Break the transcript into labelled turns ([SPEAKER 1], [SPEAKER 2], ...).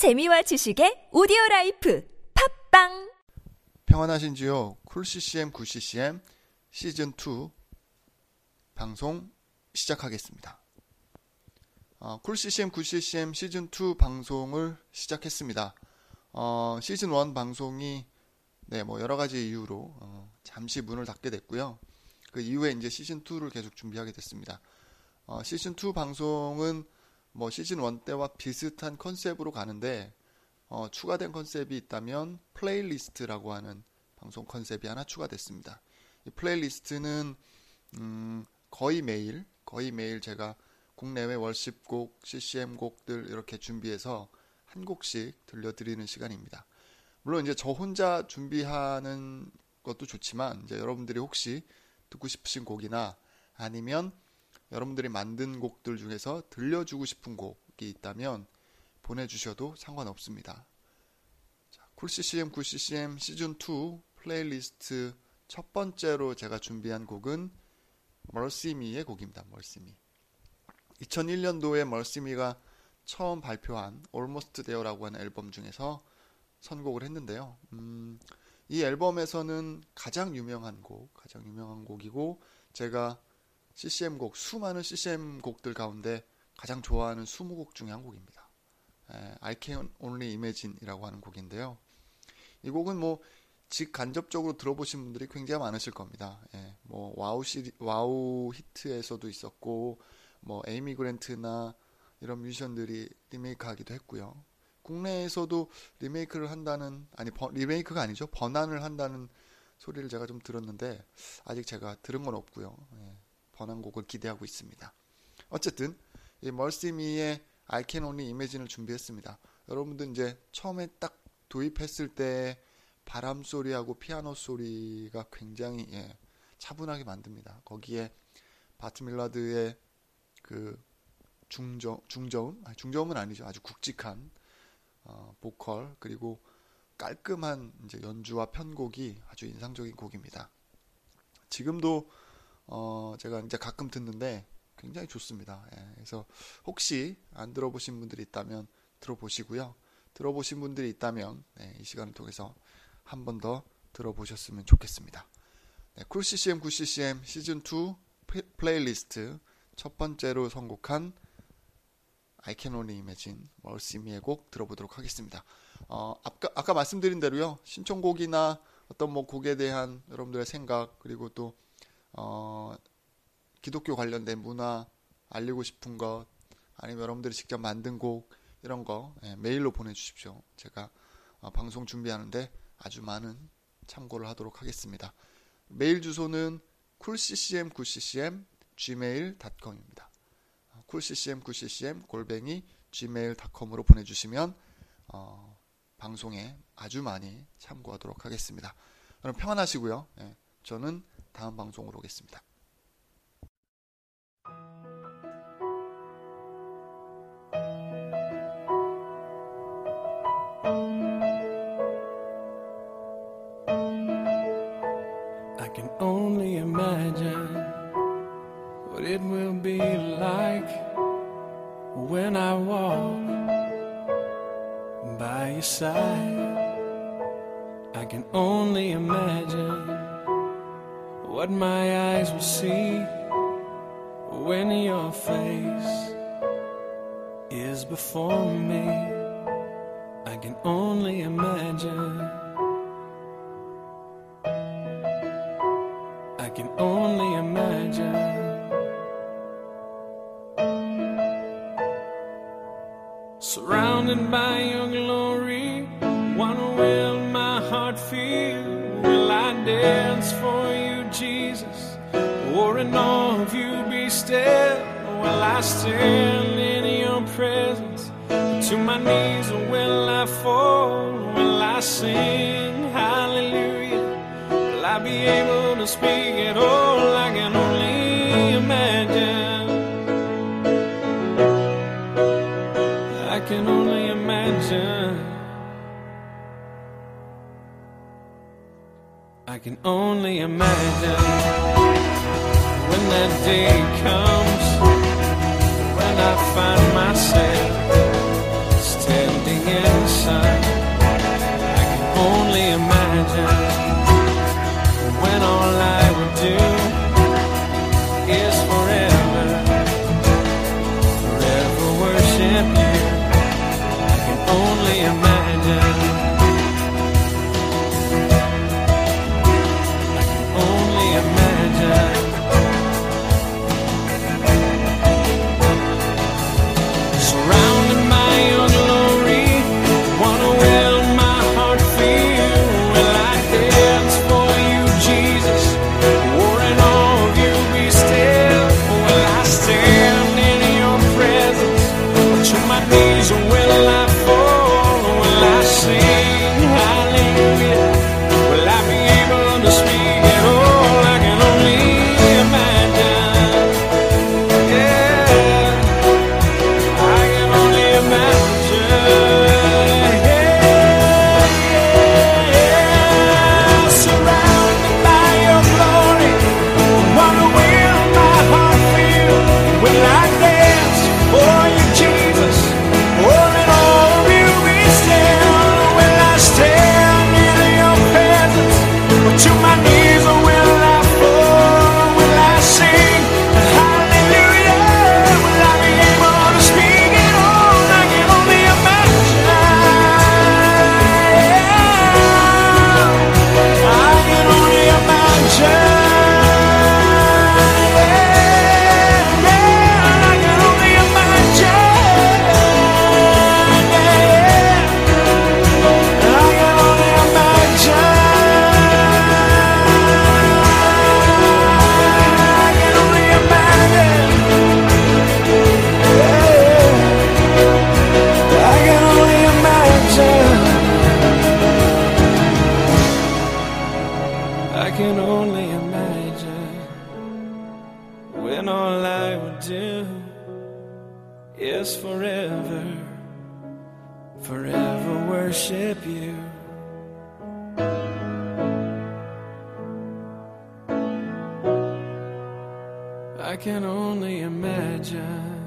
[SPEAKER 1] 재미와 지식의 오디오 life 팟빵
[SPEAKER 2] 평안하신지요? Cool CCM Good CCM 시즌 2 방송 시작하겠습니다. 어, Cool CCM Good CCM 시즌 2 방송을 시작했습니다. 어, 시즌 1 방송이 네, 뭐 여러 가지 이유로 어, 잠시 문을 닫게 됐고요. 그 이후에 이제 시즌 2를 계속 준비하게 됐습니다. 어, 시즌 2 방송은 뭐 시즌 1 때와 비슷한 컨셉으로 가는데 어, 추가된 컨셉이 있다면 playlist라고 하는 방송 컨셉이 하나 추가됐습니다. 이 playlist는 음, 거의 매일 거의 매일 제가 국내외 worship곡, CCM 곡들 이렇게 준비해서 한 곡씩 들려드리는 시간입니다. 물론 이제 저 혼자 준비하는 것도 좋지만 이제 여러분들이 혹시 듣고 싶으신 곡이나 아니면 여러분들이 만든 곡들 중에서 들려주고 싶은 곡이 있다면 보내주셔도 상관없습니다. 자, Cool CCM Good CCM 시즌2 플레이리스트 첫 번째로 제가 준비한 곡은 MercyMe의 곡입니다. MercyMe. 2001년도에 MercyMe가 처음 발표한 Almost There라고 하는 앨범 중에서 선곡을 했는데요. 음, 이 앨범에서는 가장 유명한 곡, 가장 유명한 곡이고 제가 CCM 곡 수많은 CCM 곡들 가운데 가장 좋아하는 20곡 중에 한 곡입니다. 에, I Can Only Imagine이라고 하는 곡인데요. 이 곡은 뭐 직간접적으로 들어보신 분들이 굉장히 많으실 겁니다. 예, 뭐 WOW 시 WOW Hits에서도 있었고 뭐 에이미 그랜트나 이런 뮤지션들이 리메이크하기도 했고요. 국내에서도 리메이크를 한다는 아니 버, 리메이크가 아니죠 번안을 한다는 소리를 제가 좀 들었는데 아직 제가 들은 건 없고요. 예, 번안곡을 기대하고 있습니다. 어쨌든 이 멀시미의 I Can Only Imagine을 준비했습니다. 여러분들 이제 처음에 딱 도입했을 때 바람 소리하고 피아노 소리가 굉장히 예, 차분하게 만듭니다. 거기에 바트 밀라드의 그 중저 중저음 중저음은 아니죠. 아주 굵직한 어, 보컬 그리고 깔끔한 이제 연주와 편곡이 아주 인상적인 곡입니다. 지금도 어, 제가 이제 가끔 듣는데 굉장히 좋습니다. 예, 그래서 혹시 안 들어보신 분들이 있다면 들어보시고요. 들어보신 분들이 있다면 네, 이 시간을 통해서 한 번 더 들어보셨으면 좋겠습니다. 네, Cool CCM Good CCM 시즌 2 플레이리스트 첫 번째로 선곡한 I Can Only Imagine MercyMe의 곡 들어보도록 하겠습니다. 어, 아까, 아까 말씀드린 대로요 신청곡이나 어떤 뭐 곡에 대한 여러분들의 생각 그리고 또 어, 기독교 관련된 문화 알리고 싶은 것 아니면 여러분들이 직접 만든 곡 이런 거 예, 메일로 보내주십시오. 제가 어, 방송 준비하는데 아주 많은 참고를 하도록 하겠습니다. 메일 주소는 coolccm9ccm gmail.com입니다. coolccm9ccm 골뱅이 gmail.com으로 보내주시면 어, 방송에 아주 많이 참고하도록 하겠습니다. 여러분 평안하시고요. 예, 저는 다음 방송으로 오겠습니다.
[SPEAKER 3] I can only imagine what it will be like when I walk by your side. I can only imagine what my eyes will see when your face is before me. I can only imagine. I can only imagine. Surrounded by your glory, what will my heart feel? Will I dance? In awe of you be still? Will I stand in your presence? To my knees, or will I fall? Will I sing hallelujah? Will I be able to speak at all? I can only imagine. I can only imagine. I can only imagine when that day comes when I find myself standing inside. I can only imagine when all I would do is forever, forever worship you. do is forever, forever worship you. I can only imagine.